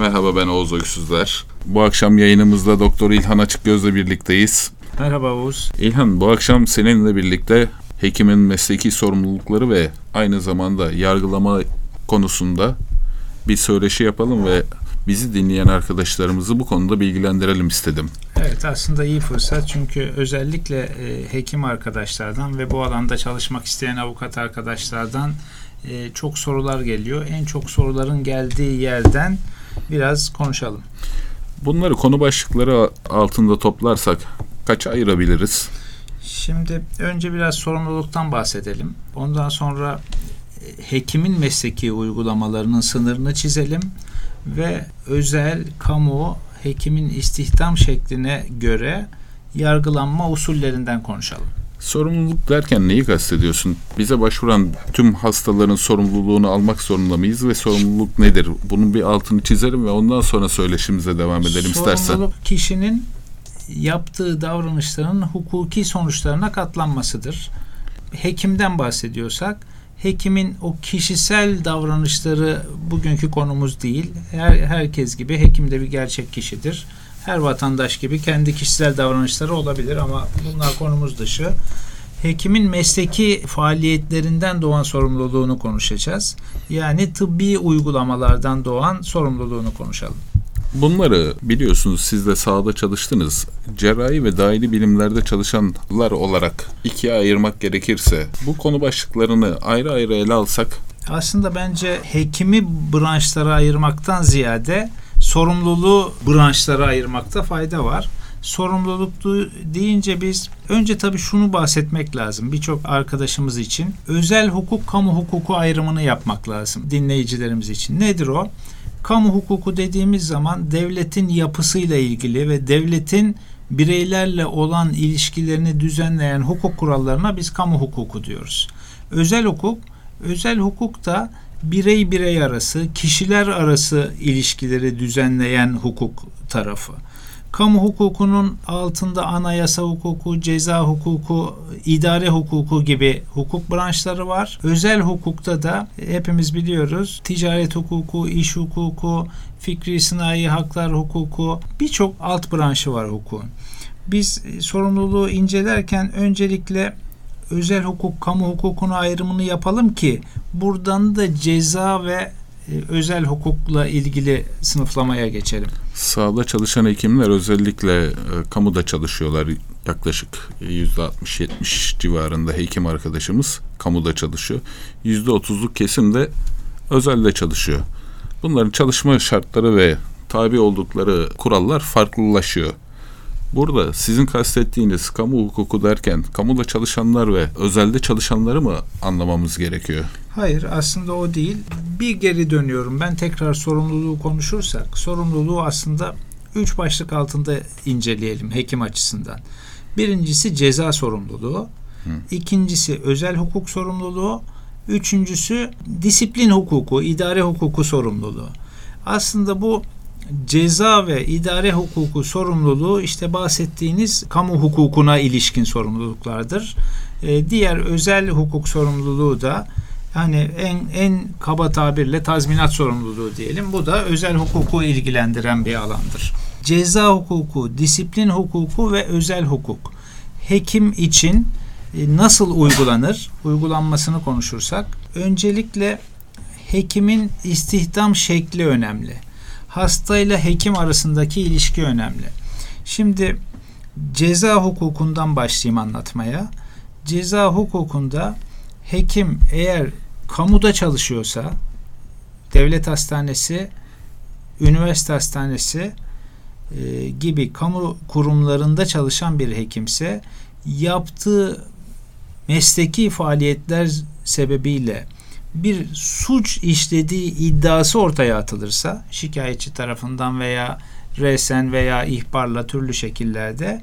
Merhaba ben Oğuz Öksüzler. Bu akşam yayınımızda Doktor İlhan Açıkgöz'le birlikteyiz. Merhaba Oğuz. İlhan bu akşam seninle birlikte hekimin mesleki sorumlulukları ve aynı zamanda yargılama konusunda bir söyleşi yapalım ve bizi dinleyen arkadaşlarımızı bu konuda bilgilendirelim istedim. Evet aslında iyi fırsat çünkü özellikle e, hekim arkadaşlardan ve bu alanda çalışmak isteyen avukat arkadaşlardan e, çok sorular geliyor. En çok soruların geldiği yerden biraz konuşalım. Bunları konu başlıkları altında toplarsak kaça ayırabiliriz? Şimdi önce biraz sorumluluktan bahsedelim. Ondan sonra e, hekimin mesleki uygulamalarının sınırını çizelim ve özel, kamu, hekimin istihdam şekline göre yargılanma usullerinden konuşalım. Sorumluluk derken neyi kastediyorsun? Bize başvuran tüm hastaların sorumluluğunu almak zorunda mıyız ve sorumluluk nedir? Bunun bir altını çizelim ve ondan sonra söyleşimize devam edelim istersen. Sorumluluk kişinin yaptığı davranışların hukuki sonuçlarına katlanmasıdır. Hekimden bahsediyorsak hekimin o kişisel davranışları bugünkü konumuz değil. Her herkes gibi hekim de bir gerçek kişidir. Her vatandaş gibi kendi kişisel davranışları olabilir ama bunlar konumuz dışı. Hekimin mesleki faaliyetlerinden doğan sorumluluğunu konuşacağız. Yani tıbbi uygulamalardan doğan sorumluluğunu konuşalım. Bunları biliyorsunuz siz de sahada çalıştınız. Cerrahi ve dahili bilimlerde çalışanlar olarak ikiye ayırmak gerekirse bu konu başlıklarını ayrı ayrı ele alsak aslında bence hekimi branşlara ayırmaktan ziyade sorumluluğu branşlara ayırmakta fayda var. Sorumluluk deyince biz önce tabii şunu bahsetmek lazım birçok arkadaşımız için. Özel hukuk kamu hukuku ayrımını yapmak lazım dinleyicilerimiz için. Nedir o? Kamu hukuku dediğimiz zaman devletin yapısıyla ilgili ve devletin bireylerle olan ilişkilerini düzenleyen hukuk kurallarına biz kamu hukuku diyoruz. Özel hukuk, özel hukuk da birey birey arası, kişiler arası ilişkileri düzenleyen hukuk tarafı. Kamu hukukunun altında anayasa hukuku, ceza hukuku, idare hukuku gibi hukuk branşları var. Özel hukukta da hepimiz biliyoruz ticaret hukuku, iş hukuku, fikri sınai haklar hukuku birçok alt branşı var hukukun. Biz sorumluluğu incelerken öncelikle özel hukuk, kamu hukukunu ayrımını yapalım ki buradan da ceza ve e, özel hukukla ilgili sınıflamaya geçelim. Sağda çalışan hekimler özellikle e, kamuda çalışıyorlar. Yaklaşık %60-70 civarında hekim arkadaşımız kamuda çalışıyor. %30'luk kesim de özelde çalışıyor. Bunların çalışma şartları ve tabi oldukları kurallar farklılaşıyor. Burada sizin kastettiğiniz kamu hukuku derken kamuda çalışanlar ve özelde çalışanları mı anlamamız gerekiyor? Hayır aslında o değil. Bir geri dönüyorum. Ben tekrar sorumluluğu konuşursak sorumluluğu aslında üç başlık altında inceleyelim hekim açısından. Birincisi ceza sorumluluğu. Hı. İkincisi özel hukuk sorumluluğu. Üçüncüsü disiplin hukuku, idare hukuku sorumluluğu. Aslında bu ceza ve idare hukuku sorumluluğu işte bahsettiğiniz kamu hukukuna ilişkin sorumluluklardır. E, diğer özel hukuk sorumluluğu da hani en en kaba tabirle tazminat sorumluluğu diyelim. Bu da özel hukuku ilgilendiren bir alandır. Ceza hukuku, disiplin hukuku ve özel hukuk. Hekim için e, nasıl uygulanır? Uygulanmasını konuşursak öncelikle hekimin istihdam şekli önemli hastayla hekim arasındaki ilişki önemli. Şimdi ceza hukukundan başlayayım anlatmaya. Ceza hukukunda hekim eğer kamuda çalışıyorsa devlet hastanesi, üniversite hastanesi e, gibi kamu kurumlarında çalışan bir hekimse yaptığı mesleki faaliyetler sebebiyle bir suç işlediği iddiası ortaya atılırsa şikayetçi tarafından veya resen veya ihbarla türlü şekillerde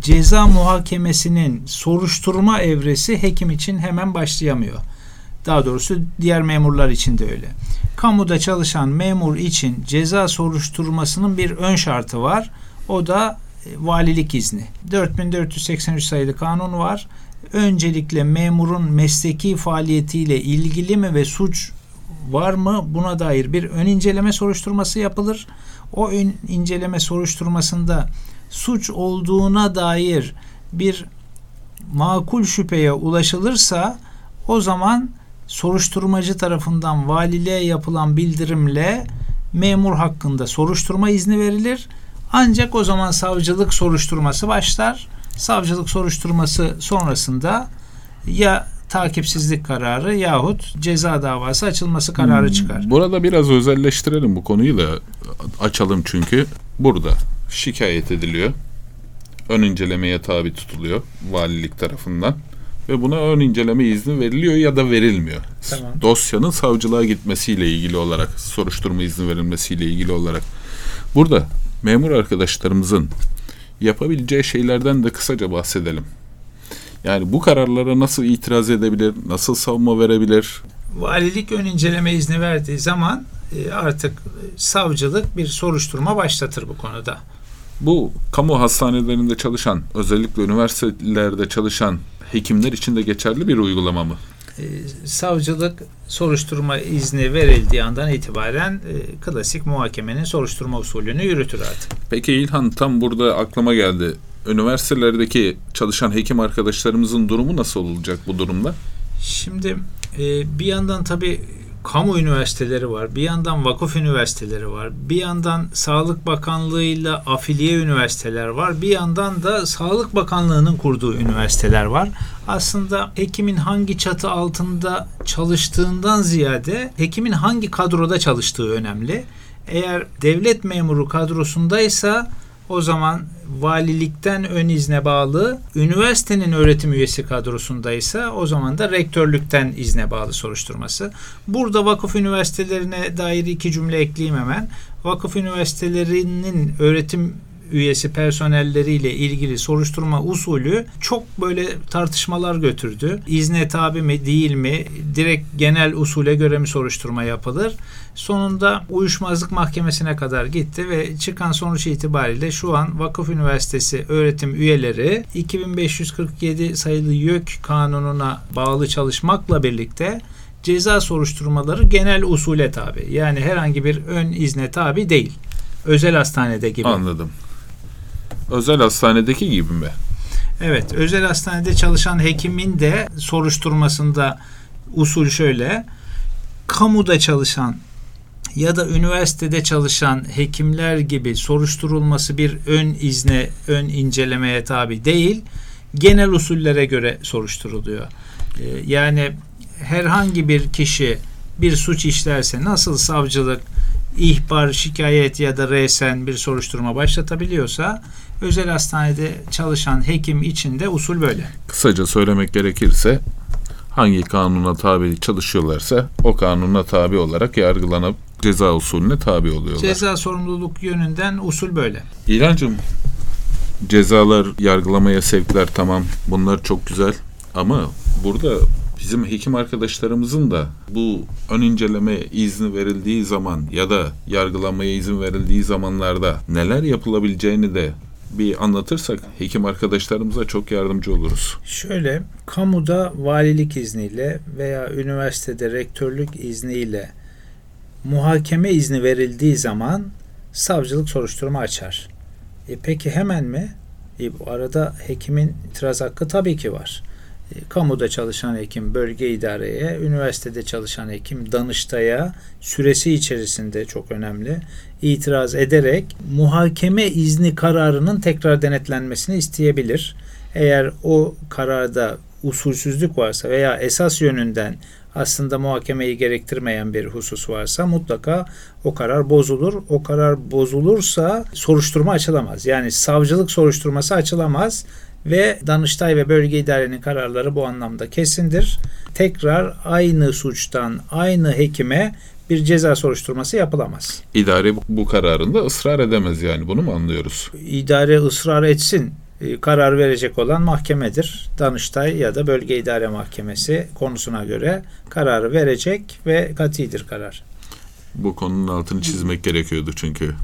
ceza muhakemesinin soruşturma evresi hekim için hemen başlayamıyor. Daha doğrusu diğer memurlar için de öyle. Kamuda çalışan memur için ceza soruşturmasının bir ön şartı var. O da e, valilik izni. 4483 sayılı kanun var öncelikle memurun mesleki faaliyetiyle ilgili mi ve suç var mı buna dair bir ön inceleme soruşturması yapılır. O ön inceleme soruşturmasında suç olduğuna dair bir makul şüpheye ulaşılırsa o zaman soruşturmacı tarafından valiliğe yapılan bildirimle memur hakkında soruşturma izni verilir. Ancak o zaman savcılık soruşturması başlar. Savcılık soruşturması sonrasında ya takipsizlik kararı yahut ceza davası açılması kararı çıkar. Burada biraz özelleştirelim bu konuyu da açalım çünkü burada şikayet ediliyor. Ön incelemeye tabi tutuluyor valilik tarafından ve buna ön inceleme izni veriliyor ya da verilmiyor. Tamam. Dosyanın savcılığa gitmesiyle ilgili olarak, soruşturma izni verilmesiyle ilgili olarak. Burada memur arkadaşlarımızın yapabileceği şeylerden de kısaca bahsedelim. Yani bu kararlara nasıl itiraz edebilir, nasıl savunma verebilir? Valilik ön inceleme izni verdiği zaman e, artık savcılık bir soruşturma başlatır bu konuda. Bu kamu hastanelerinde çalışan, özellikle üniversitelerde çalışan hekimler için de geçerli bir uygulama mı? E, savcılık soruşturma izni verildiği andan itibaren e, klasik muhakemenin soruşturma usulünü yürütür artık. Peki İlhan tam burada aklıma geldi. Üniversitelerdeki çalışan hekim arkadaşlarımızın durumu nasıl olacak bu durumda? Şimdi e, bir yandan tabii kamu üniversiteleri var, bir yandan vakıf üniversiteleri var, bir yandan Sağlık Bakanlığı'yla afiliye üniversiteler var, bir yandan da Sağlık Bakanlığı'nın kurduğu üniversiteler var. Aslında hekimin hangi çatı altında çalıştığından ziyade hekimin hangi kadroda çalıştığı önemli. Eğer devlet memuru kadrosundaysa o zaman valilikten ön izne bağlı, üniversitenin öğretim üyesi kadrosundaysa o zaman da rektörlükten izne bağlı soruşturması. Burada vakıf üniversitelerine dair iki cümle ekleyeyim hemen. Vakıf üniversitelerinin öğretim üyesi personelleriyle ilgili soruşturma usulü çok böyle tartışmalar götürdü. İzne tabi mi değil mi? Direkt genel usule göre mi soruşturma yapılır? Sonunda uyuşmazlık mahkemesine kadar gitti ve çıkan sonuç itibariyle şu an Vakıf Üniversitesi öğretim üyeleri 2547 sayılı YÖK kanununa bağlı çalışmakla birlikte ceza soruşturmaları genel usule tabi. Yani herhangi bir ön izne tabi değil. Özel hastanede gibi. Anladım. Özel hastanedeki gibi mi? Evet, özel hastanede çalışan hekimin de soruşturmasında usul şöyle. Kamuda çalışan ya da üniversitede çalışan hekimler gibi soruşturulması bir ön izne, ön incelemeye tabi değil. Genel usullere göre soruşturuluyor. Ee, yani herhangi bir kişi bir suç işlerse nasıl savcılık ihbar, şikayet ya da resen bir soruşturma başlatabiliyorsa özel hastanede çalışan hekim için de usul böyle. Kısaca söylemek gerekirse hangi kanuna tabi çalışıyorlarsa o kanuna tabi olarak yargılanıp ceza usulüne tabi oluyorlar. Ceza sorumluluk yönünden usul böyle. İlancım cezalar yargılamaya sevkler tamam bunlar çok güzel ama burada bizim hekim arkadaşlarımızın da bu ön inceleme izni verildiği zaman ya da yargılamaya izin verildiği zamanlarda neler yapılabileceğini de bir anlatırsak hekim arkadaşlarımıza çok yardımcı oluruz. Şöyle, kamuda valilik izniyle veya üniversitede rektörlük izniyle muhakeme izni verildiği zaman savcılık soruşturma açar. E peki hemen mi? E bu arada hekimin itiraz hakkı tabii ki var. E, kamuda çalışan hekim bölge idareye, üniversitede çalışan hekim Danıştay'a süresi içerisinde çok önemli itiraz ederek muhakeme izni kararının tekrar denetlenmesini isteyebilir. Eğer o kararda usulsüzlük varsa veya esas yönünden aslında muhakemeyi gerektirmeyen bir husus varsa mutlaka o karar bozulur. O karar bozulursa soruşturma açılamaz. Yani savcılık soruşturması açılamaz ve Danıştay ve Bölge İdarenin kararları bu anlamda kesindir. Tekrar aynı suçtan aynı hekime bir ceza soruşturması yapılamaz. İdare bu kararında ısrar edemez yani bunu mu anlıyoruz? İdare ısrar etsin e, karar verecek olan mahkemedir. Danıştay ya da Bölge İdare Mahkemesi konusuna göre kararı verecek ve katidir karar. Bu konunun altını çizmek gerekiyordu çünkü.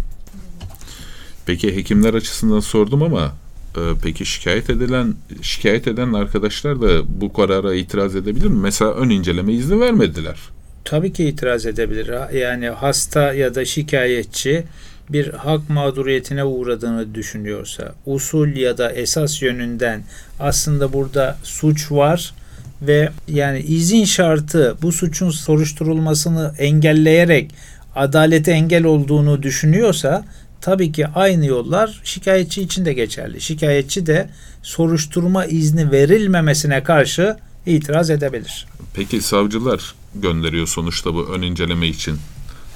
Peki hekimler açısından sordum ama e, peki şikayet edilen şikayet eden arkadaşlar da bu karara itiraz edebilir mi? Mesela ön inceleme izni vermediler. Tabii ki itiraz edebilir. Yani hasta ya da şikayetçi bir hak mağduriyetine uğradığını düşünüyorsa, usul ya da esas yönünden aslında burada suç var ve yani izin şartı bu suçun soruşturulmasını engelleyerek adalete engel olduğunu düşünüyorsa tabii ki aynı yollar şikayetçi için de geçerli. Şikayetçi de soruşturma izni verilmemesine karşı itiraz edebilir. Peki savcılar gönderiyor sonuçta bu ön inceleme için.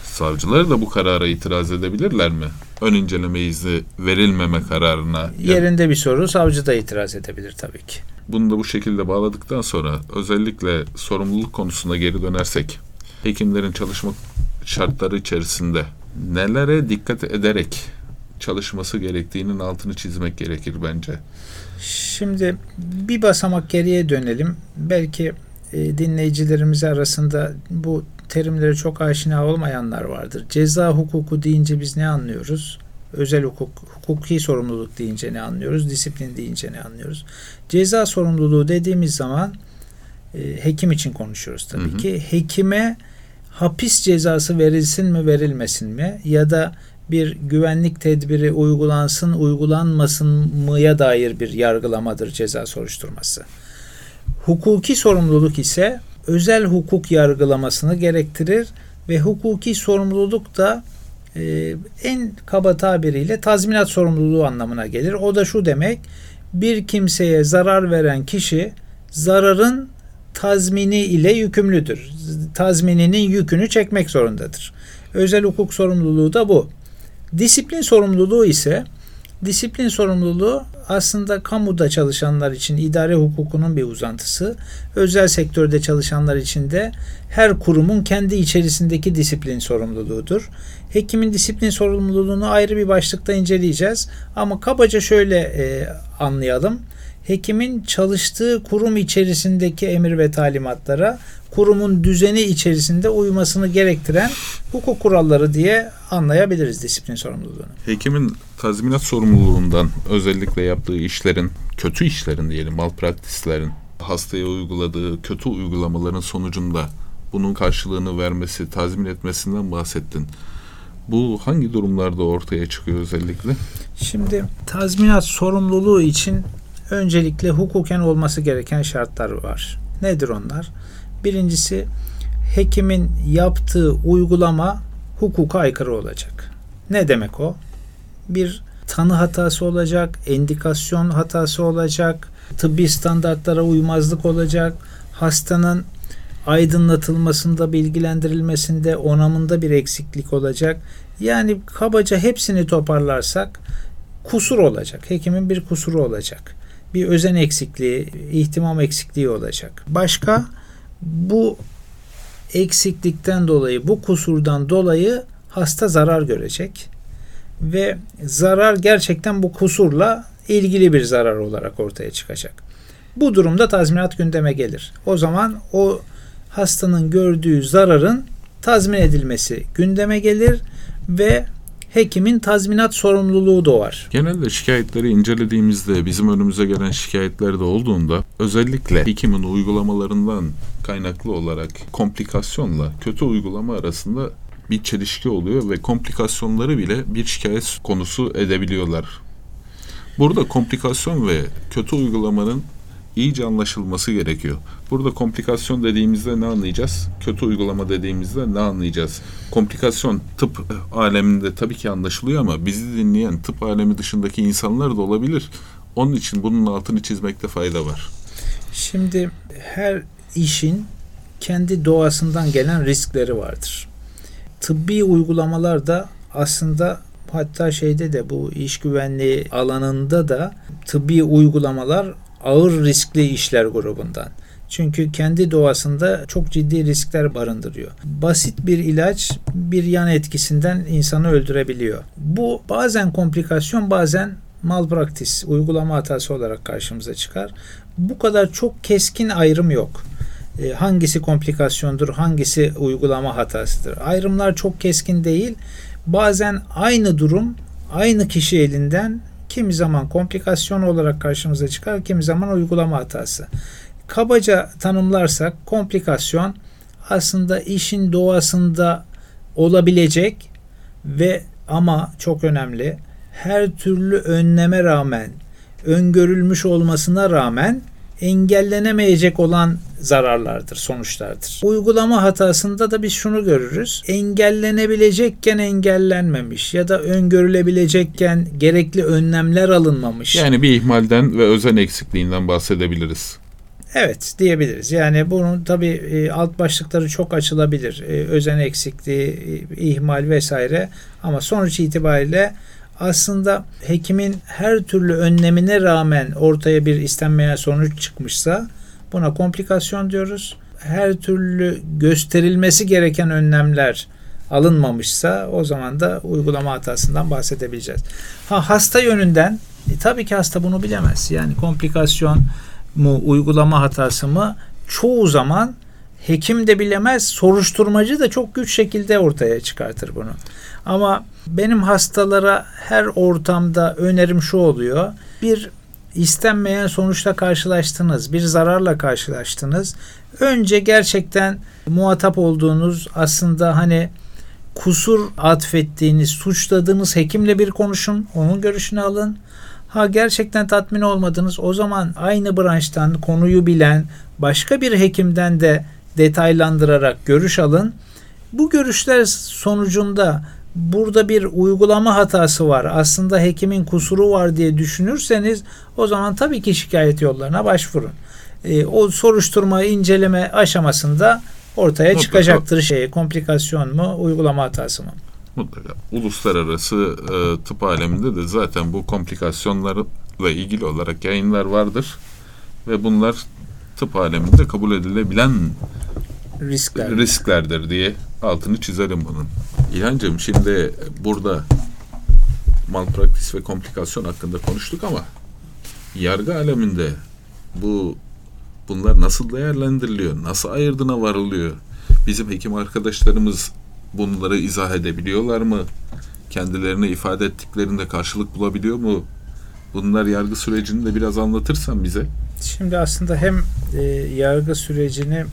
Savcılar da bu karara itiraz edebilirler mi? Ön inceleme izni verilmeme kararına. Yerinde bir soru savcı da itiraz edebilir tabii ki. Bunu da bu şekilde bağladıktan sonra özellikle sorumluluk konusuna geri dönersek hekimlerin çalışma şartları içerisinde nelere dikkat ederek çalışması gerektiğinin altını çizmek gerekir bence. Şimdi bir basamak geriye dönelim. Belki e, dinleyicilerimiz arasında bu terimlere çok aşina olmayanlar vardır. Ceza hukuku deyince biz ne anlıyoruz? Özel hukuk, hukuki sorumluluk deyince ne anlıyoruz? Disiplin deyince ne anlıyoruz? Ceza sorumluluğu dediğimiz zaman e, hekim için konuşuyoruz tabii Hı hı. ki. Hekime hapis cezası verilsin mi verilmesin mi ya da bir güvenlik tedbiri uygulansın uygulanmasın mıya dair bir yargılamadır ceza soruşturması. Hukuki sorumluluk ise özel hukuk yargılamasını gerektirir ve hukuki sorumluluk da e, en kaba tabiriyle tazminat sorumluluğu anlamına gelir. O da şu demek bir kimseye zarar veren kişi zararın tazmini ile yükümlüdür. Tazmininin yükünü çekmek zorundadır. Özel hukuk sorumluluğu da bu. Disiplin sorumluluğu ise disiplin sorumluluğu aslında kamuda çalışanlar için idare hukukunun bir uzantısı. Özel sektörde çalışanlar için de her kurumun kendi içerisindeki disiplin sorumluluğudur. Hekimin disiplin sorumluluğunu ayrı bir başlıkta inceleyeceğiz. Ama kabaca şöyle e, anlayalım. Hekimin çalıştığı kurum içerisindeki emir ve talimatlara kurumun düzeni içerisinde uymasını gerektiren hukuk kuralları diye anlayabiliriz disiplin sorumluluğunu. Hekimin tazminat sorumluluğundan özellikle yaptığı işlerin, kötü işlerin diyelim, malpraktislerin, hastaya uyguladığı kötü uygulamaların sonucunda bunun karşılığını vermesi, tazmin etmesinden bahsettin. Bu hangi durumlarda ortaya çıkıyor özellikle? Şimdi tazminat sorumluluğu için öncelikle hukuken olması gereken şartlar var. Nedir onlar? Birincisi hekimin yaptığı uygulama hukuka aykırı olacak. Ne demek o? Bir tanı hatası olacak, endikasyon hatası olacak, tıbbi standartlara uymazlık olacak, hastanın aydınlatılmasında, bilgilendirilmesinde, onamında bir eksiklik olacak. Yani kabaca hepsini toparlarsak kusur olacak. Hekimin bir kusuru olacak. Bir özen eksikliği, ihtimam eksikliği olacak. Başka bu eksiklikten dolayı, bu kusurdan dolayı hasta zarar görecek ve zarar gerçekten bu kusurla ilgili bir zarar olarak ortaya çıkacak. Bu durumda tazminat gündeme gelir. O zaman o hastanın gördüğü zararın tazmin edilmesi gündeme gelir ve hekimin tazminat sorumluluğu doğar. Genelde şikayetleri incelediğimizde bizim önümüze gelen şikayetler de olduğunda özellikle hekimin uygulamalarından kaynaklı olarak komplikasyonla kötü uygulama arasında bir çelişki oluyor ve komplikasyonları bile bir şikayet konusu edebiliyorlar. Burada komplikasyon ve kötü uygulamanın iyice anlaşılması gerekiyor. Burada komplikasyon dediğimizde ne anlayacağız? Kötü uygulama dediğimizde ne anlayacağız? Komplikasyon tıp aleminde tabii ki anlaşılıyor ama bizi dinleyen tıp alemi dışındaki insanlar da olabilir. Onun için bunun altını çizmekte fayda var. Şimdi her işin kendi doğasından gelen riskleri vardır. Tıbbi uygulamalar da aslında hatta şeyde de bu iş güvenliği alanında da tıbbi uygulamalar ağır riskli işler grubundan. Çünkü kendi doğasında çok ciddi riskler barındırıyor. Basit bir ilaç bir yan etkisinden insanı öldürebiliyor. Bu bazen komplikasyon bazen malpraktis, uygulama hatası olarak karşımıza çıkar. Bu kadar çok keskin ayrım yok. E, hangisi komplikasyondur, hangisi uygulama hatasıdır. Ayrımlar çok keskin değil. Bazen aynı durum aynı kişi elinden kimi zaman komplikasyon olarak karşımıza çıkar, kimi zaman uygulama hatası. Kabaca tanımlarsak komplikasyon aslında işin doğasında olabilecek ve ama çok önemli her türlü önleme rağmen öngörülmüş olmasına rağmen engellenemeyecek olan zararlardır, sonuçlardır. Uygulama hatasında da biz şunu görürüz. Engellenebilecekken engellenmemiş ya da öngörülebilecekken gerekli önlemler alınmamış. Yani bir ihmalden ve özen eksikliğinden bahsedebiliriz. Evet diyebiliriz. Yani bunun tabii e, alt başlıkları çok açılabilir. E, özen eksikliği, e, ihmal vesaire ama sonuç itibariyle aslında hekimin her türlü önlemine rağmen ortaya bir istenmeyen sonuç çıkmışsa buna komplikasyon diyoruz. Her türlü gösterilmesi gereken önlemler alınmamışsa o zaman da uygulama hatasından bahsedebileceğiz. Ha hasta yönünden e, tabii ki hasta bunu bilemez. Yani komplikasyon mu uygulama hatası mı çoğu zaman hekim de bilemez, soruşturmacı da çok güç şekilde ortaya çıkartır bunu. Ama benim hastalara her ortamda önerim şu oluyor. Bir istenmeyen sonuçla karşılaştınız, bir zararla karşılaştınız. Önce gerçekten muhatap olduğunuz aslında hani kusur atfettiğiniz, suçladığınız hekimle bir konuşun, onun görüşünü alın. Ha gerçekten tatmin olmadınız o zaman aynı branştan konuyu bilen başka bir hekimden de detaylandırarak görüş alın. Bu görüşler sonucunda burada bir uygulama hatası var. Aslında hekimin kusuru var diye düşünürseniz o zaman tabii ki şikayet yollarına başvurun. E, o soruşturma inceleme aşamasında ortaya çıkacaktır şey komplikasyon mu uygulama hatası mı? Mutlaka. Uluslararası e, tıp aleminde de zaten bu komplikasyonlarla ilgili olarak yayınlar vardır ve bunlar tıp aleminde kabul edilebilen riskler risklerdir diye altını çizelim bunun. İlhancığım şimdi burada malpraktis ve komplikasyon hakkında konuştuk ama yargı aleminde bu bunlar nasıl değerlendiriliyor? Nasıl ayırdına varılıyor? Bizim hekim arkadaşlarımız bunları izah edebiliyorlar mı? Kendilerine ifade ettiklerinde karşılık bulabiliyor mu? Bunlar yargı sürecini de biraz anlatırsan bize. Şimdi aslında hem e, yargı sürecini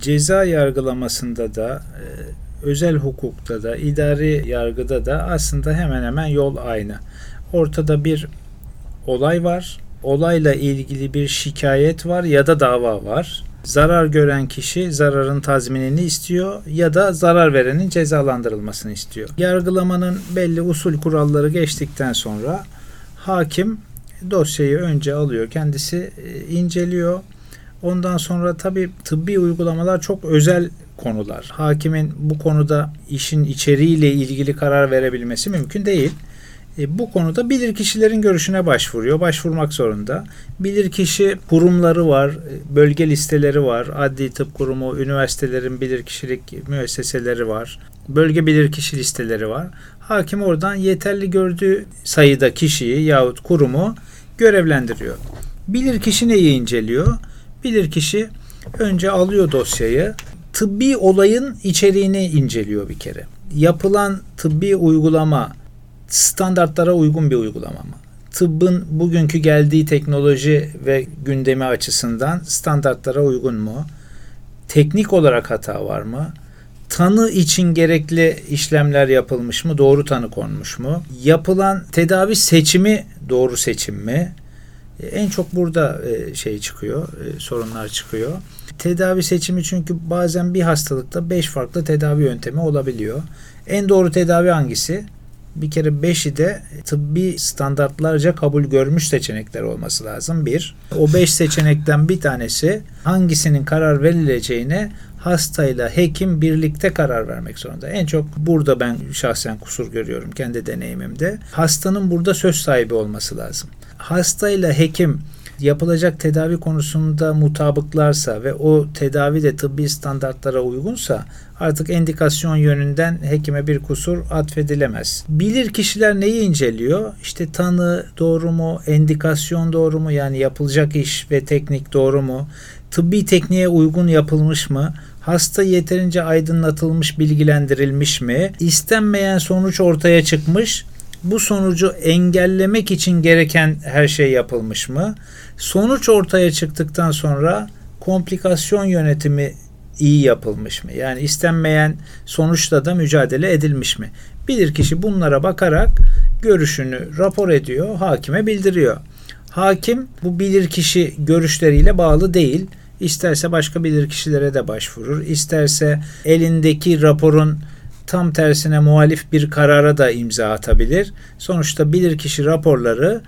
ceza yargılamasında da e, özel hukukta da idari yargıda da aslında hemen hemen yol aynı. Ortada bir olay var. Olayla ilgili bir şikayet var ya da dava var. Zarar gören kişi zararın tazminini istiyor ya da zarar verenin cezalandırılmasını istiyor. Yargılamanın belli usul kuralları geçtikten sonra hakim dosyayı önce alıyor, kendisi e, inceliyor. Ondan sonra tabi tıbbi uygulamalar çok özel konular. Hakimin bu konuda işin içeriğiyle ilgili karar verebilmesi mümkün değil. E, bu konuda bilir kişilerin görüşüne başvuruyor. Başvurmak zorunda. Bilir kişi kurumları var, e, bölge listeleri var. Adli tıp kurumu, üniversitelerin bilir kişilik müesseseleri var. Bölge bilir kişi listeleri var. Hakim oradan yeterli gördüğü sayıda kişiyi yahut kurumu görevlendiriyor. Bilir kişi neyi inceliyor? Bilir kişi önce alıyor dosyayı. Tıbbi olayın içeriğini inceliyor bir kere. Yapılan tıbbi uygulama standartlara uygun bir uygulama mı? Tıbbın bugünkü geldiği teknoloji ve gündemi açısından standartlara uygun mu? Teknik olarak hata var mı? Tanı için gerekli işlemler yapılmış mı? Doğru tanı konmuş mu? Yapılan tedavi seçimi doğru seçim mi? En çok burada e, şey çıkıyor, e, sorunlar çıkıyor. Tedavi seçimi çünkü bazen bir hastalıkta beş farklı tedavi yöntemi olabiliyor. En doğru tedavi hangisi? Bir kere 5'i de tıbbi standartlarca kabul görmüş seçenekler olması lazım. Bir, o 5 seçenekten bir tanesi hangisinin karar verileceğine hastayla hekim birlikte karar vermek zorunda. En çok burada ben şahsen kusur görüyorum kendi deneyimimde. Hastanın burada söz sahibi olması lazım. Hastayla hekim yapılacak tedavi konusunda mutabıklarsa ve o tedavi de tıbbi standartlara uygunsa artık endikasyon yönünden hekime bir kusur atfedilemez. Bilir kişiler neyi inceliyor? İşte tanı doğru mu, endikasyon doğru mu yani yapılacak iş ve teknik doğru mu? Tıbbi tekniğe uygun yapılmış mı? Hasta yeterince aydınlatılmış, bilgilendirilmiş mi? İstenmeyen sonuç ortaya çıkmış bu sonucu engellemek için gereken her şey yapılmış mı? Sonuç ortaya çıktıktan sonra komplikasyon yönetimi iyi yapılmış mı? Yani istenmeyen sonuçla da mücadele edilmiş mi? Bilirkişi bunlara bakarak görüşünü rapor ediyor, hakime bildiriyor. Hakim bu bilirkişi görüşleriyle bağlı değil. İsterse başka bilirkişilere de başvurur. İsterse elindeki raporun tam tersine muhalif bir karara da imza atabilir. Sonuçta bilirkişi raporları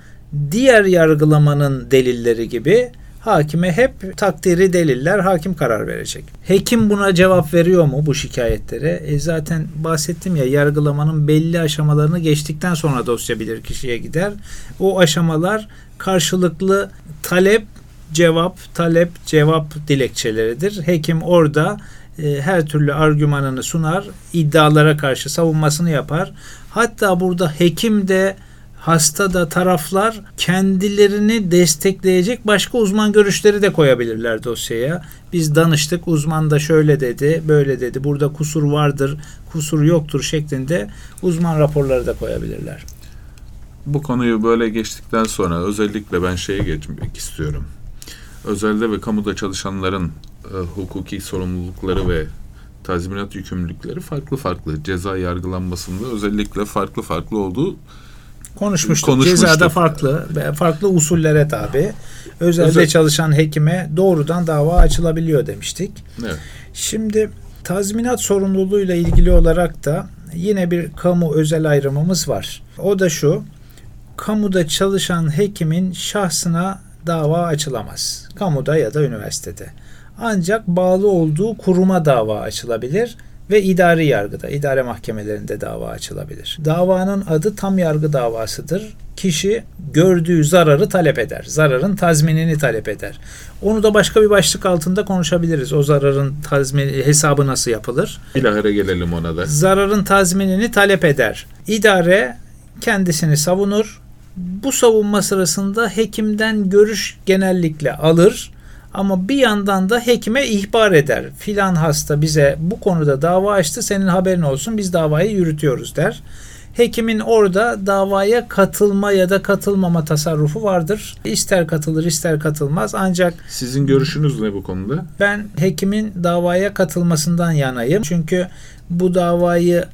diğer yargılamanın delilleri gibi hakime hep takdiri deliller hakim karar verecek. Hekim buna cevap veriyor mu bu şikayetlere? E zaten bahsettim ya yargılamanın belli aşamalarını geçtikten sonra dosya bilirkişiye gider. O aşamalar karşılıklı talep cevap talep cevap dilekçeleridir. Hekim orada e, her türlü argümanını sunar, iddialara karşı savunmasını yapar. Hatta burada hekim de hasta da taraflar kendilerini destekleyecek başka uzman görüşleri de koyabilirler dosyaya. Biz danıştık, uzman da şöyle dedi, böyle dedi, burada kusur vardır, kusur yoktur şeklinde uzman raporları da koyabilirler. Bu konuyu böyle geçtikten sonra özellikle ben şeye geçmek istiyorum. Özelde ve kamuda çalışanların e, hukuki sorumlulukları ve tazminat yükümlülükleri farklı farklı. Ceza yargılanmasında özellikle farklı farklı olduğu konuşmuştuk. konuşmuştuk. Cezada farklı farklı usullere tabi. Özelde Özel- çalışan hekime doğrudan dava açılabiliyor demiştik. evet. Şimdi tazminat sorumluluğuyla ilgili olarak da yine bir kamu özel ayrımımız var. O da şu. Kamuda çalışan hekimin şahsına dava açılamaz. Kamuda ya da üniversitede. Ancak bağlı olduğu kuruma dava açılabilir ve idari yargıda, idare mahkemelerinde dava açılabilir. Davanın adı tam yargı davasıdır. Kişi gördüğü zararı talep eder. Zararın tazminini talep eder. Onu da başka bir başlık altında konuşabiliriz. O zararın tazmini hesabı nasıl yapılır? Bilahare gelelim ona da. Zararın tazminini talep eder. İdare kendisini savunur. Bu savunma sırasında hekimden görüş genellikle alır. Ama bir yandan da hekime ihbar eder. Filan hasta bize bu konuda dava açtı senin haberin olsun biz davayı yürütüyoruz der. Hekimin orada davaya katılma ya da katılmama tasarrufu vardır. İster katılır ister katılmaz ancak Sizin görüşünüz ne bu konuda? ben hekimin davaya katılmasından yanayım. Çünkü bu davayı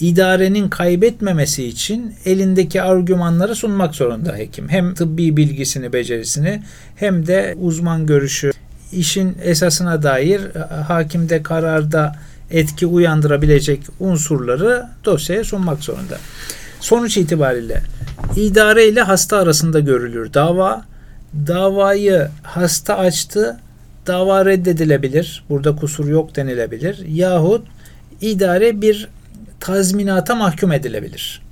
idarenin kaybetmemesi için elindeki argümanları sunmak zorunda hekim. Hem tıbbi bilgisini, becerisini hem de uzman görüşü, işin esasına dair e, hakimde kararda etki uyandırabilecek unsurları dosyaya sunmak zorunda. Sonuç itibariyle idare ile hasta arasında görülür dava. Davayı hasta açtı, dava reddedilebilir. Burada kusur yok denilebilir. Yahut idare bir tazminata mahkum edilebilir.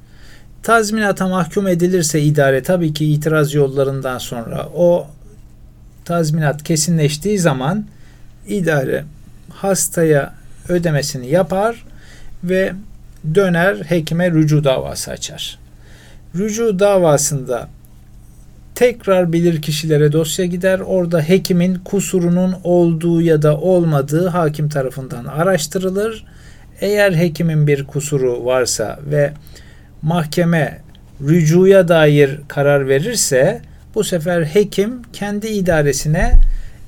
Tazminata mahkum edilirse idare tabii ki itiraz yollarından sonra o tazminat kesinleştiği zaman idare hastaya ödemesini yapar ve döner hekime rücu davası açar. Rücu davasında tekrar bilir kişilere dosya gider. Orada hekimin kusurunun olduğu ya da olmadığı hakim tarafından araştırılır. Eğer hekimin bir kusuru varsa ve mahkeme rücuya dair karar verirse bu sefer hekim kendi idaresine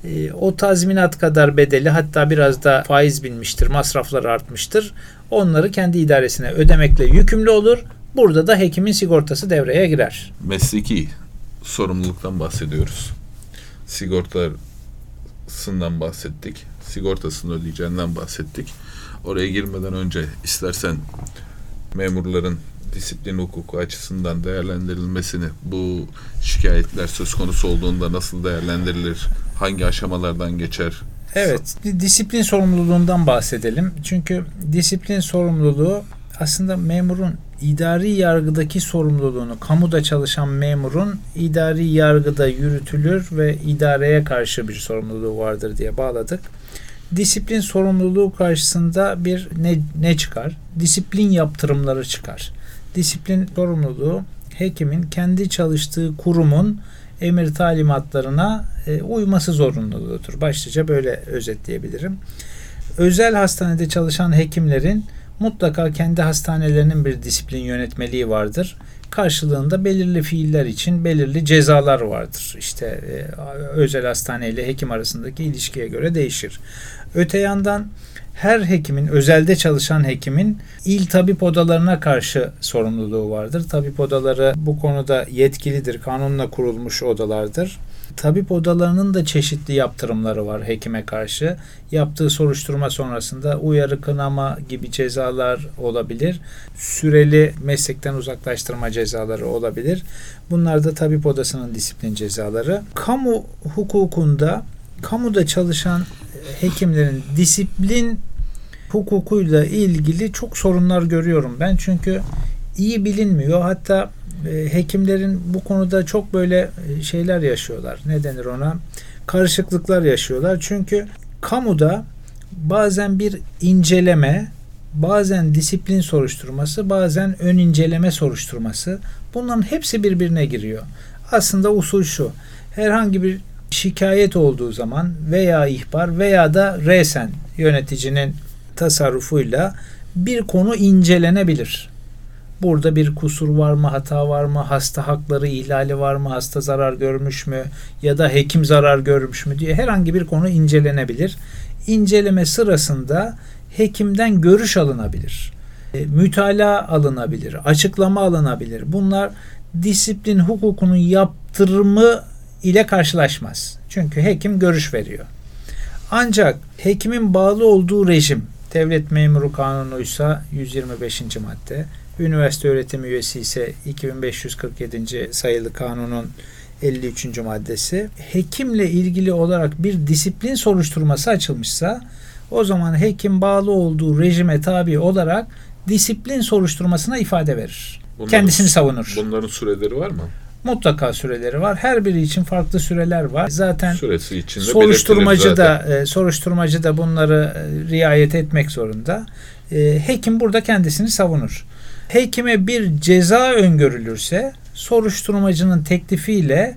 e, o tazminat kadar bedeli hatta biraz da faiz binmiştir, masraflar artmıştır. Onları kendi idaresine ödemekle yükümlü olur. Burada da hekimin sigortası devreye girer. Mesleki sorumluluktan bahsediyoruz. Sigortasından bahsettik. Sigortasını ödeyeceğinden bahsettik. Oraya girmeden önce istersen memurların disiplin hukuku açısından değerlendirilmesini, bu şikayetler söz konusu olduğunda nasıl değerlendirilir, hangi aşamalardan geçer? Evet, di- disiplin sorumluluğundan bahsedelim. Çünkü disiplin sorumluluğu aslında memurun idari yargıdaki sorumluluğunu, kamuda çalışan memurun idari yargıda yürütülür ve idareye karşı bir sorumluluğu vardır diye bağladık. Disiplin sorumluluğu karşısında bir ne, ne çıkar? Disiplin yaptırımları çıkar. Disiplin sorumluluğu hekimin kendi çalıştığı kurumun emir talimatlarına e, uyması zorunluluğudur. Başlıca böyle özetleyebilirim. Özel hastanede çalışan hekimlerin mutlaka kendi hastanelerinin bir disiplin yönetmeliği vardır. Karşılığında belirli fiiller için belirli cezalar vardır. İşte e, özel hastane ile hekim arasındaki ilişkiye göre değişir. Öte yandan her hekimin, özelde çalışan hekimin il tabip odalarına karşı sorumluluğu vardır. Tabip odaları bu konuda yetkilidir, kanunla kurulmuş odalardır. Tabip odalarının da çeşitli yaptırımları var hekime karşı. Yaptığı soruşturma sonrasında uyarı, kınama gibi cezalar olabilir. Süreli meslekten uzaklaştırma cezaları olabilir. Bunlar da tabip odasının disiplin cezaları. Kamu hukukunda kamuda çalışan hekimlerin disiplin hukukuyla ilgili çok sorunlar görüyorum ben. Çünkü iyi bilinmiyor. Hatta e, hekimlerin bu konuda çok böyle e, şeyler yaşıyorlar. Ne denir ona? Karışıklıklar yaşıyorlar. Çünkü kamuda bazen bir inceleme, bazen disiplin soruşturması, bazen ön inceleme soruşturması bunların hepsi birbirine giriyor. Aslında usul şu. Herhangi bir şikayet olduğu zaman veya ihbar veya da resen yöneticinin tasarrufuyla bir konu incelenebilir. Burada bir kusur var mı, hata var mı, hasta hakları ihlali var mı, hasta zarar görmüş mü ya da hekim zarar görmüş mü diye herhangi bir konu incelenebilir. İnceleme sırasında hekimden görüş alınabilir. E, mütalaa alınabilir, açıklama alınabilir. Bunlar disiplin hukukunun yaptırımı ile karşılaşmaz. Çünkü hekim görüş veriyor. Ancak hekimin bağlı olduğu rejim devlet memuru kanunuysa 125. madde, üniversite öğretim üyesi ise 2547. sayılı kanunun 53. maddesi hekimle ilgili olarak bir disiplin soruşturması açılmışsa o zaman hekim bağlı olduğu rejime tabi olarak disiplin soruşturmasına ifade verir. Bunların, Kendisini savunur. Bunların süreleri var mı? Mutlaka süreleri var. Her biri için farklı süreler var. Zaten süresi içinde soruşturmacı da e, soruşturmacı da bunları e, riayet etmek zorunda. E, hekim burada kendisini savunur. Hekime bir ceza öngörülürse soruşturmacının teklifiyle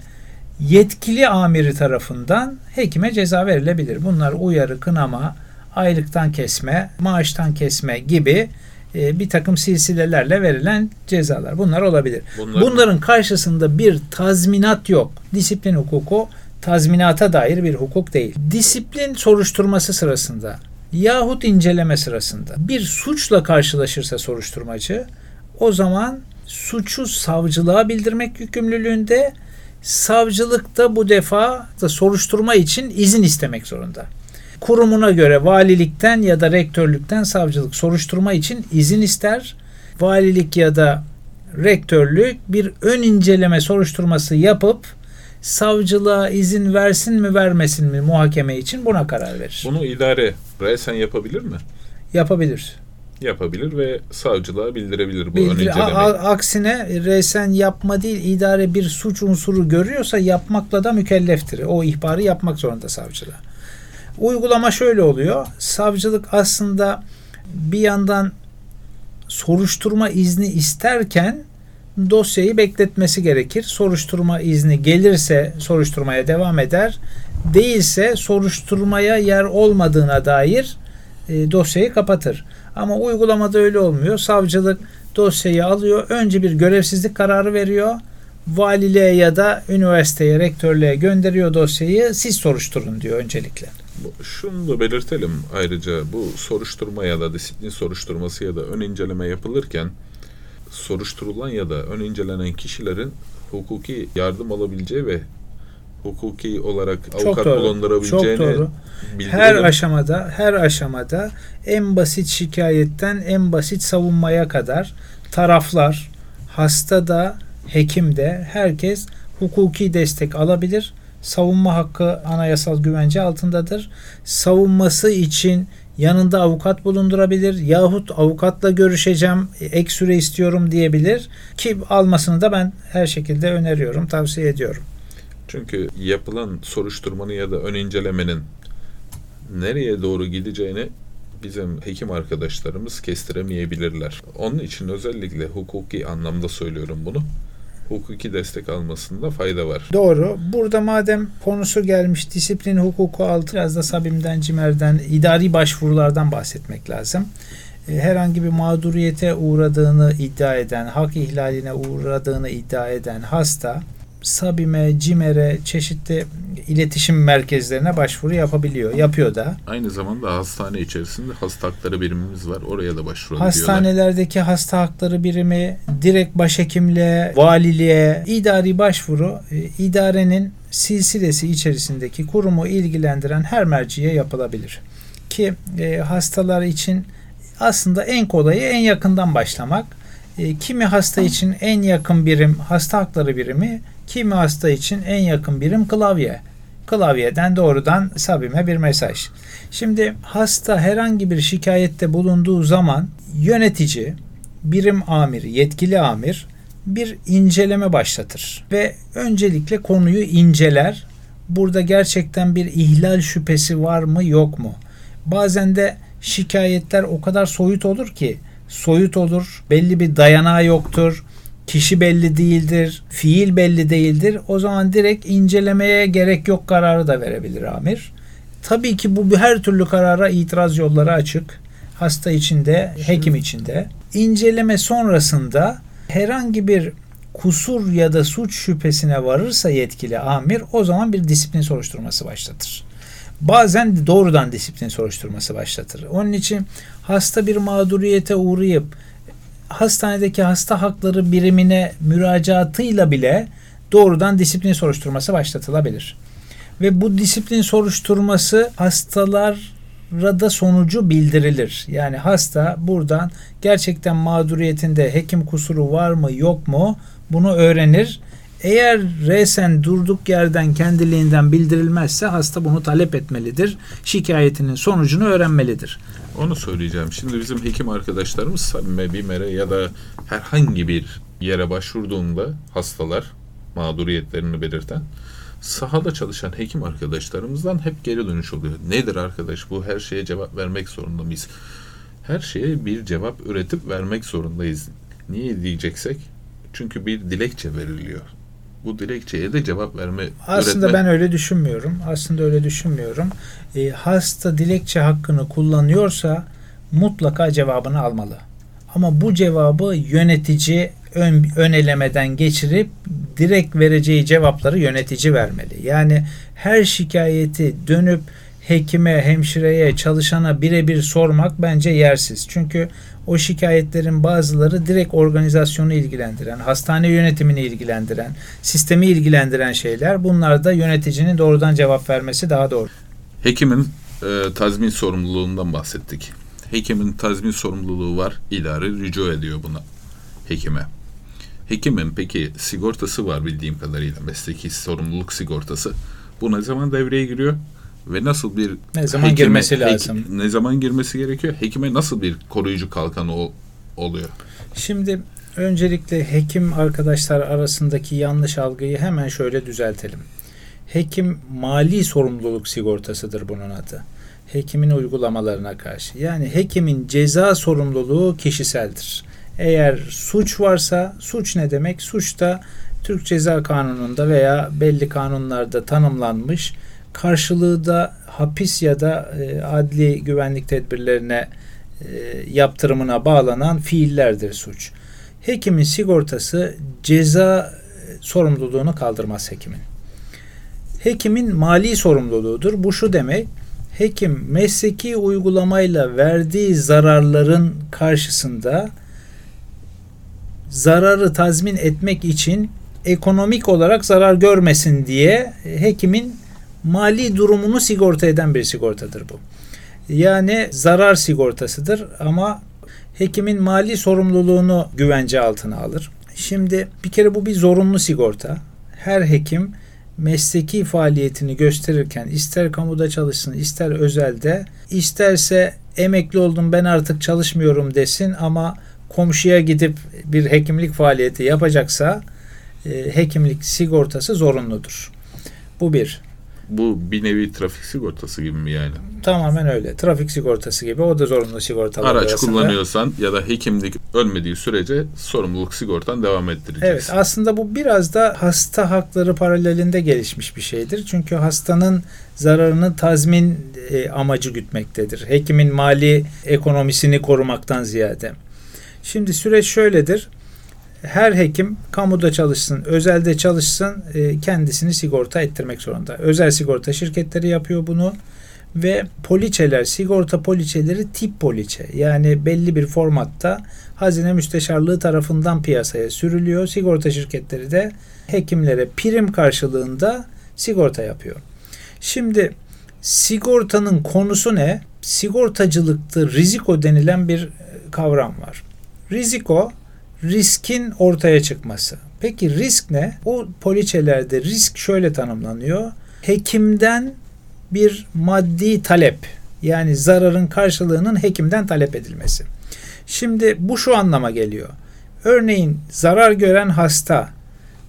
yetkili amiri tarafından hekime ceza verilebilir. Bunlar uyarı, kınama, aylıktan kesme, maaştan kesme gibi e, bir takım silsilelerle verilen cezalar. Bunlar olabilir. Bunlar... Bunların karşısında bir tazminat yok. Disiplin hukuku tazminata dair bir hukuk değil. Disiplin soruşturması sırasında yahut inceleme sırasında bir suçla karşılaşırsa soruşturmacı o zaman suçu savcılığa bildirmek yükümlülüğünde savcılık da bu defa da soruşturma için izin istemek zorunda kurumuna göre valilikten ya da rektörlükten savcılık soruşturma için izin ister. Valilik ya da rektörlük bir ön inceleme soruşturması yapıp savcılığa izin versin mi vermesin mi muhakeme için buna karar verir. Bunu idare resen yapabilir mi? Yapabilir. Yapabilir ve savcılığa bildirebilir bu Bildir, ön incelemeyi. Aksine resen yapma değil idare bir suç unsuru görüyorsa yapmakla da mükelleftir. O ihbarı yapmak zorunda savcılığa. Uygulama şöyle oluyor. Savcılık aslında bir yandan soruşturma izni isterken dosyayı bekletmesi gerekir. Soruşturma izni gelirse soruşturmaya devam eder. Değilse soruşturmaya yer olmadığına dair e, dosyayı kapatır. Ama uygulamada öyle olmuyor. Savcılık dosyayı alıyor. Önce bir görevsizlik kararı veriyor. Valiliğe ya da üniversiteye, rektörlüğe gönderiyor dosyayı. Siz soruşturun diyor öncelikle şunu da belirtelim ayrıca bu soruşturma ya da disiplin soruşturması ya da ön inceleme yapılırken soruşturulan ya da ön incelenen kişilerin hukuki yardım alabileceği ve hukuki olarak çok avukat doğru, bulundurabileceğini çok doğru. Her aşamada her aşamada en basit şikayetten en basit savunmaya kadar taraflar hasta da hekim de herkes hukuki destek alabilir savunma hakkı anayasal güvence altındadır. Savunması için yanında avukat bulundurabilir yahut avukatla görüşeceğim ek süre istiyorum diyebilir ki almasını da ben her şekilde öneriyorum tavsiye ediyorum. Çünkü yapılan soruşturmanın ya da ön incelemenin nereye doğru gideceğini bizim hekim arkadaşlarımız kestiremeyebilirler. Onun için özellikle hukuki anlamda söylüyorum bunu hukuki destek almasında fayda var. Doğru. Burada madem konusu gelmiş disiplin hukuku altı biraz da Sabim'den, Cimer'den, idari başvurulardan bahsetmek lazım. e, herhangi bir mağduriyete uğradığını iddia eden, hak ihlaline uğradığını iddia eden hasta Sabime, CİMER'e çeşitli iletişim merkezlerine başvuru yapabiliyor. Yapıyor da. Aynı zamanda hastane içerisinde hasta hakları birimimiz var. Oraya da başvurabiliyorlar. Hastanelerdeki hasta hakları birimi direkt başhekimliğe, valiliğe, idari başvuru e, idarenin silsilesi içerisindeki kurumu ilgilendiren her merciye yapılabilir. Ki e, hastalar için aslında en kolayı en yakından başlamak. E, kimi hasta için en yakın birim hasta hakları birimi, kimi hasta için en yakın birim klavye. Klavyeden doğrudan Sabime bir mesaj. Şimdi hasta herhangi bir şikayette bulunduğu zaman yönetici, birim amir, yetkili amir bir inceleme başlatır ve öncelikle konuyu inceler. Burada gerçekten bir ihlal şüphesi var mı yok mu? Bazen de şikayetler o kadar soyut olur ki soyut olur, belli bir dayanağı yoktur, kişi belli değildir, fiil belli değildir. O zaman direkt incelemeye gerek yok kararı da verebilir amir. Tabii ki bu her türlü karara itiraz yolları açık. Hasta içinde, hekim içinde. İnceleme sonrasında herhangi bir kusur ya da suç şüphesine varırsa yetkili amir o zaman bir disiplin soruşturması başlatır. Bazen doğrudan disiplin soruşturması başlatır. Onun için hasta bir mağduriyete uğrayıp hastanedeki hasta hakları birimine müracaatıyla bile doğrudan disiplin soruşturması başlatılabilir. Ve bu disiplin soruşturması hastalara da sonucu bildirilir. Yani hasta buradan gerçekten mağduriyetinde hekim kusuru var mı yok mu bunu öğrenir. Eğer resen durduk yerden kendiliğinden bildirilmezse hasta bunu talep etmelidir. Şikayetinin sonucunu öğrenmelidir. Onu söyleyeceğim. Şimdi bizim hekim arkadaşlarımız Samime, BİMER'e ya da herhangi bir yere başvurduğunda hastalar mağduriyetlerini belirten sahada çalışan hekim arkadaşlarımızdan hep geri dönüş oluyor. Nedir arkadaş bu her şeye cevap vermek zorunda mıyız? Her şeye bir cevap üretip vermek zorundayız. Niye diyeceksek? Çünkü bir dilekçe veriliyor. Bu dilekçeye de cevap verme Aslında üretme... ben öyle düşünmüyorum. Aslında öyle düşünmüyorum. E, hasta dilekçe hakkını kullanıyorsa mutlaka cevabını almalı. Ama bu cevabı yönetici ön, ön elemeden geçirip direkt vereceği cevapları yönetici vermeli. Yani her şikayeti dönüp hekime, hemşireye, çalışana birebir sormak bence yersiz. Çünkü o şikayetlerin bazıları direkt organizasyonu ilgilendiren, hastane yönetimini ilgilendiren, sistemi ilgilendiren şeyler. Bunlar da yöneticinin doğrudan cevap vermesi daha doğru. Hekimin e, tazmin sorumluluğundan bahsettik. Hekimin tazmin sorumluluğu var. İdare rücu ediyor buna hekime. Hekimin peki sigortası var bildiğim kadarıyla mesleki sorumluluk sigortası. Bu ne zaman devreye giriyor? Ve nasıl bir ne zaman hekime, girmesi lazım? Hek, ne zaman girmesi gerekiyor? Hekime nasıl bir koruyucu kalkanı ol, oluyor? Şimdi öncelikle hekim arkadaşlar arasındaki yanlış algıyı hemen şöyle düzeltelim. Hekim mali sorumluluk sigortasıdır bunun adı. Hekimin uygulamalarına karşı. Yani hekimin ceza sorumluluğu kişiseldir. Eğer suç varsa suç ne demek? Suç da Türk Ceza Kanunu'nda veya belli kanunlarda tanımlanmış karşılığı da hapis ya da e, adli güvenlik tedbirlerine e, yaptırımına bağlanan fiillerdir suç. Hekimin sigortası ceza sorumluluğunu kaldırmaz hekimin. Hekimin mali sorumluluğudur. Bu şu demek, hekim mesleki uygulamayla verdiği zararların karşısında zararı tazmin etmek için ekonomik olarak zarar görmesin diye hekimin mali durumunu sigorta eden bir sigortadır bu. Yani zarar sigortasıdır ama hekimin mali sorumluluğunu güvence altına alır. Şimdi bir kere bu bir zorunlu sigorta. Her hekim mesleki faaliyetini gösterirken ister kamuda çalışsın ister özelde isterse emekli oldum ben artık çalışmıyorum desin ama komşuya gidip bir hekimlik faaliyeti yapacaksa e, hekimlik sigortası zorunludur. Bu bir. Bu bir nevi trafik sigortası gibi mi yani? Tamamen öyle. Trafik sigortası gibi. O da zorunlu sigortalar Araç arasında. kullanıyorsan ya da hekimlik ölmediği sürece sorumluluk sigortan devam ettireceksin. Evet aslında bu biraz da hasta hakları paralelinde gelişmiş bir şeydir. Çünkü hastanın zararını tazmin e, amacı gütmektedir. Hekimin mali ekonomisini korumaktan ziyade. Şimdi süreç şöyledir. Her hekim kamuda çalışsın, özelde çalışsın e, kendisini sigorta ettirmek zorunda. Özel sigorta şirketleri yapıyor bunu ve poliçeler, sigorta poliçeleri tip poliçe. Yani belli bir formatta Hazine Müsteşarlığı tarafından piyasaya sürülüyor. Sigorta şirketleri de hekimlere prim karşılığında sigorta yapıyor. Şimdi sigortanın konusu ne? Sigortacılıkta riziko denilen bir kavram var. Riziko riskin ortaya çıkması. Peki risk ne? O poliçelerde risk şöyle tanımlanıyor. Hekimden bir maddi talep yani zararın karşılığının hekimden talep edilmesi. Şimdi bu şu anlama geliyor. Örneğin zarar gören hasta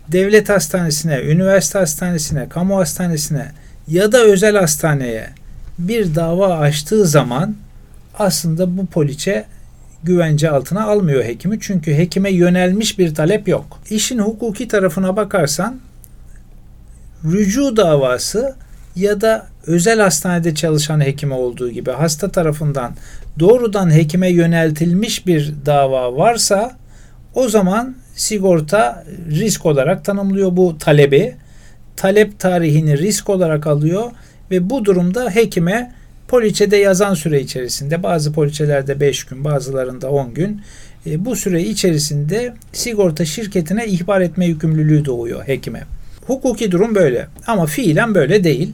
devlet hastanesine, üniversite hastanesine, kamu hastanesine ya da özel hastaneye bir dava açtığı zaman aslında bu poliçe güvence altına almıyor hekimi. Çünkü hekime yönelmiş bir talep yok. İşin hukuki tarafına bakarsan rücu davası ya da özel hastanede çalışan hekime olduğu gibi hasta tarafından doğrudan hekime yöneltilmiş bir dava varsa o zaman sigorta risk olarak tanımlıyor bu talebi. Talep tarihini risk olarak alıyor ve bu durumda hekime poliçede yazan süre içerisinde bazı poliçelerde 5 gün bazılarında 10 gün e, bu süre içerisinde sigorta şirketine ihbar etme yükümlülüğü doğuyor hekime. Hukuki durum böyle ama fiilen böyle değil.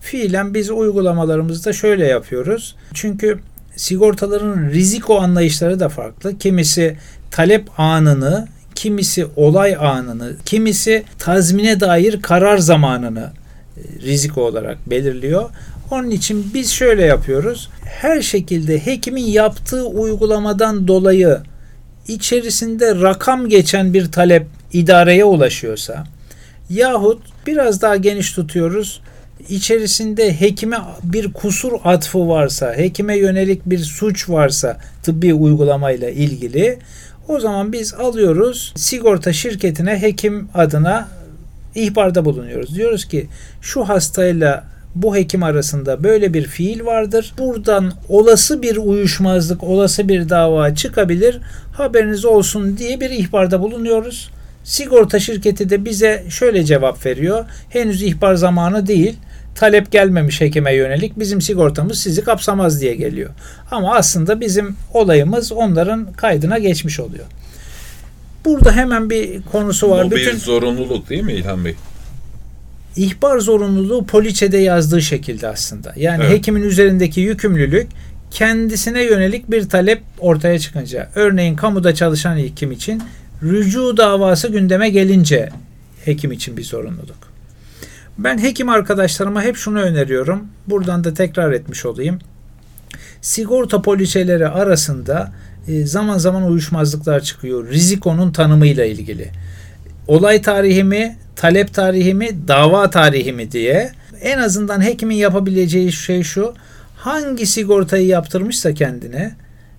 Fiilen biz uygulamalarımızda şöyle yapıyoruz. Çünkü sigortaların riziko anlayışları da farklı. Kimisi talep anını, kimisi olay anını, kimisi tazmine dair karar zamanını e, riziko olarak belirliyor. Onun için biz şöyle yapıyoruz. Her şekilde hekimin yaptığı uygulamadan dolayı içerisinde rakam geçen bir talep idareye ulaşıyorsa yahut biraz daha geniş tutuyoruz içerisinde hekime bir kusur atfı varsa, hekime yönelik bir suç varsa tıbbi uygulamayla ilgili o zaman biz alıyoruz sigorta şirketine hekim adına ihbarda bulunuyoruz. Diyoruz ki şu hastayla bu hekim arasında böyle bir fiil vardır. Buradan olası bir uyuşmazlık, olası bir dava çıkabilir. Haberiniz olsun diye bir ihbarda bulunuyoruz. Sigorta şirketi de bize şöyle cevap veriyor. Henüz ihbar zamanı değil. Talep gelmemiş hekime yönelik. Bizim sigortamız sizi kapsamaz diye geliyor. Ama aslında bizim olayımız onların kaydına geçmiş oluyor. Burada hemen bir konusu var. Bu bir Bütün zorunluluk değil mi İlhan Bey? İhbar zorunluluğu poliçede yazdığı şekilde aslında. Yani Evet. hekimin üzerindeki yükümlülük kendisine yönelik bir talep ortaya çıkınca. Örneğin kamuda çalışan hekim için rücu davası gündeme gelince hekim için bir zorunluluk. Ben hekim arkadaşlarıma hep şunu öneriyorum. Buradan da tekrar etmiş olayım. Sigorta poliçeleri arasında e, zaman zaman uyuşmazlıklar çıkıyor. Rizikonun tanımıyla ilgili. Olay tarihi mi, talep tarihi mi, dava tarihi mi diye en azından hekimin yapabileceği şey şu. Hangi sigortayı yaptırmışsa kendine,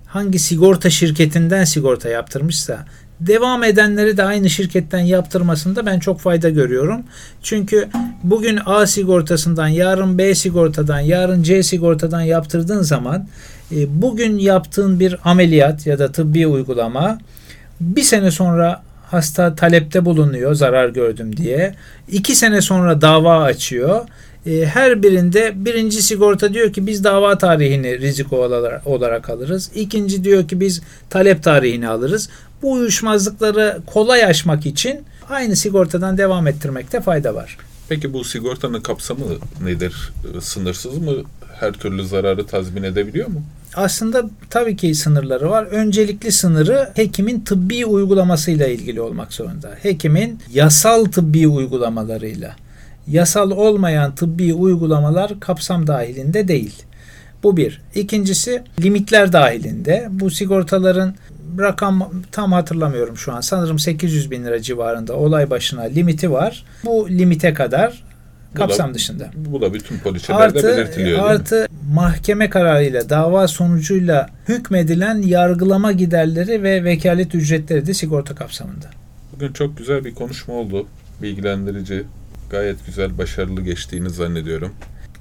hangi sigorta şirketinden sigorta yaptırmışsa devam edenleri de aynı şirketten yaptırmasında ben çok fayda görüyorum. Çünkü bugün A sigortasından, yarın B sigortadan, yarın C sigortadan yaptırdığın zaman e, bugün yaptığın bir ameliyat ya da tıbbi uygulama bir sene sonra hasta talepte bulunuyor zarar gördüm diye. İki sene sonra dava açıyor. E, Her birinde birinci sigorta diyor ki biz dava tarihini riziko olarak- alırız. İkinci diyor ki biz talep tarihini alırız. Bu uyuşmazlıkları kolay aşmak için aynı sigortadan devam ettirmekte fayda var. Peki bu sigortanın kapsamı nedir? Sınırsız mı? Her türlü zararı tazmin edebiliyor mu? Aslında tabii ki sınırları var. Öncelikli sınırı hekimin tıbbi uygulamasıyla ilgili olmak zorunda. Hekimin yasal tıbbi uygulamalarıyla. Yasal olmayan tıbbi uygulamalar kapsam dahilinde değil. Bu bir. İkincisi limitler dahilinde. Bu sigortaların rakam tam hatırlamıyorum şu an. Sanırım 800 bin lira civarında olay başına limiti var. Bu limite kadar Kapsam dışında. Bu da bütün poliçelerde belirtiliyor değil mi? artı mahkeme kararıyla dava sonucuyla hükmedilen yargılama giderleri ve vekalet ücretleri de sigorta kapsamında. Bugün çok güzel bir konuşma oldu. Bilgilendirici, gayet güzel, başarılı geçtiğini zannediyorum.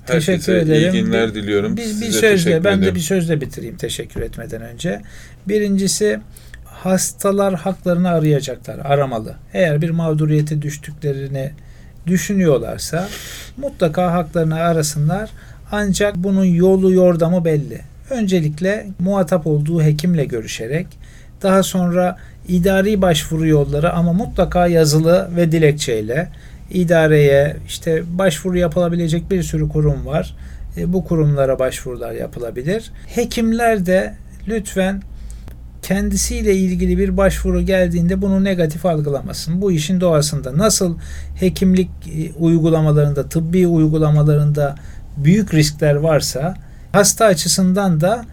Teşekkür Herkese ederim. iyi günler diliyorum. Bir, bir Size sözle teşekkür ben de bir sözle bitireyim teşekkür etmeden önce. Birincisi hastalar haklarını arayacaklar, aramalı. Eğer bir mağduriyete düştüklerini düşünüyorlarsa mutlaka haklarını arasınlar. Ancak bunun yolu yordamı belli. Öncelikle muhatap olduğu hekimle görüşerek daha sonra idari başvuru yolları ama mutlaka yazılı ve dilekçeyle idareye işte başvuru yapılabilecek bir sürü kurum var. E, bu kurumlara başvurular yapılabilir. Hekimler de lütfen kendisiyle ilgili bir başvuru geldiğinde bunu negatif algılamasın. Bu işin doğasında nasıl hekimlik e, uygulamalarında, tıbbi uygulamalarında büyük riskler varsa hasta açısından da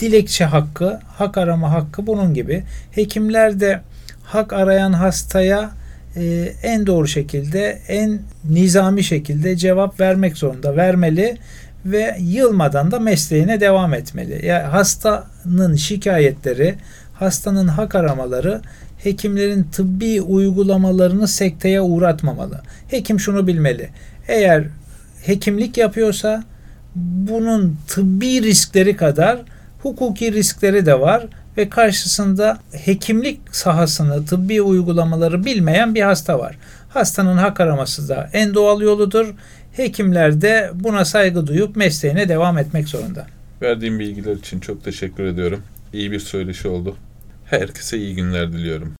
dilekçe hakkı, hak arama hakkı bunun gibi. Hekimler de hak arayan hastaya e, en doğru şekilde, en nizami şekilde cevap vermek zorunda, vermeli ve yılmadan da mesleğine devam etmeli. Yani hastanın şikayetleri, hastanın hak aramaları hekimlerin tıbbi uygulamalarını sekteye uğratmamalı. Hekim şunu bilmeli. Eğer hekimlik yapıyorsa bunun tıbbi riskleri kadar hukuki riskleri de var ve karşısında hekimlik sahasını, tıbbi uygulamaları bilmeyen bir hasta var. Hastanın hak araması da en doğal yoludur. Hekimler de buna saygı duyup mesleğine devam etmek zorunda. Verdiğim bilgiler için çok teşekkür ediyorum. İyi bir söyleşi oldu. Herkese iyi günler diliyorum.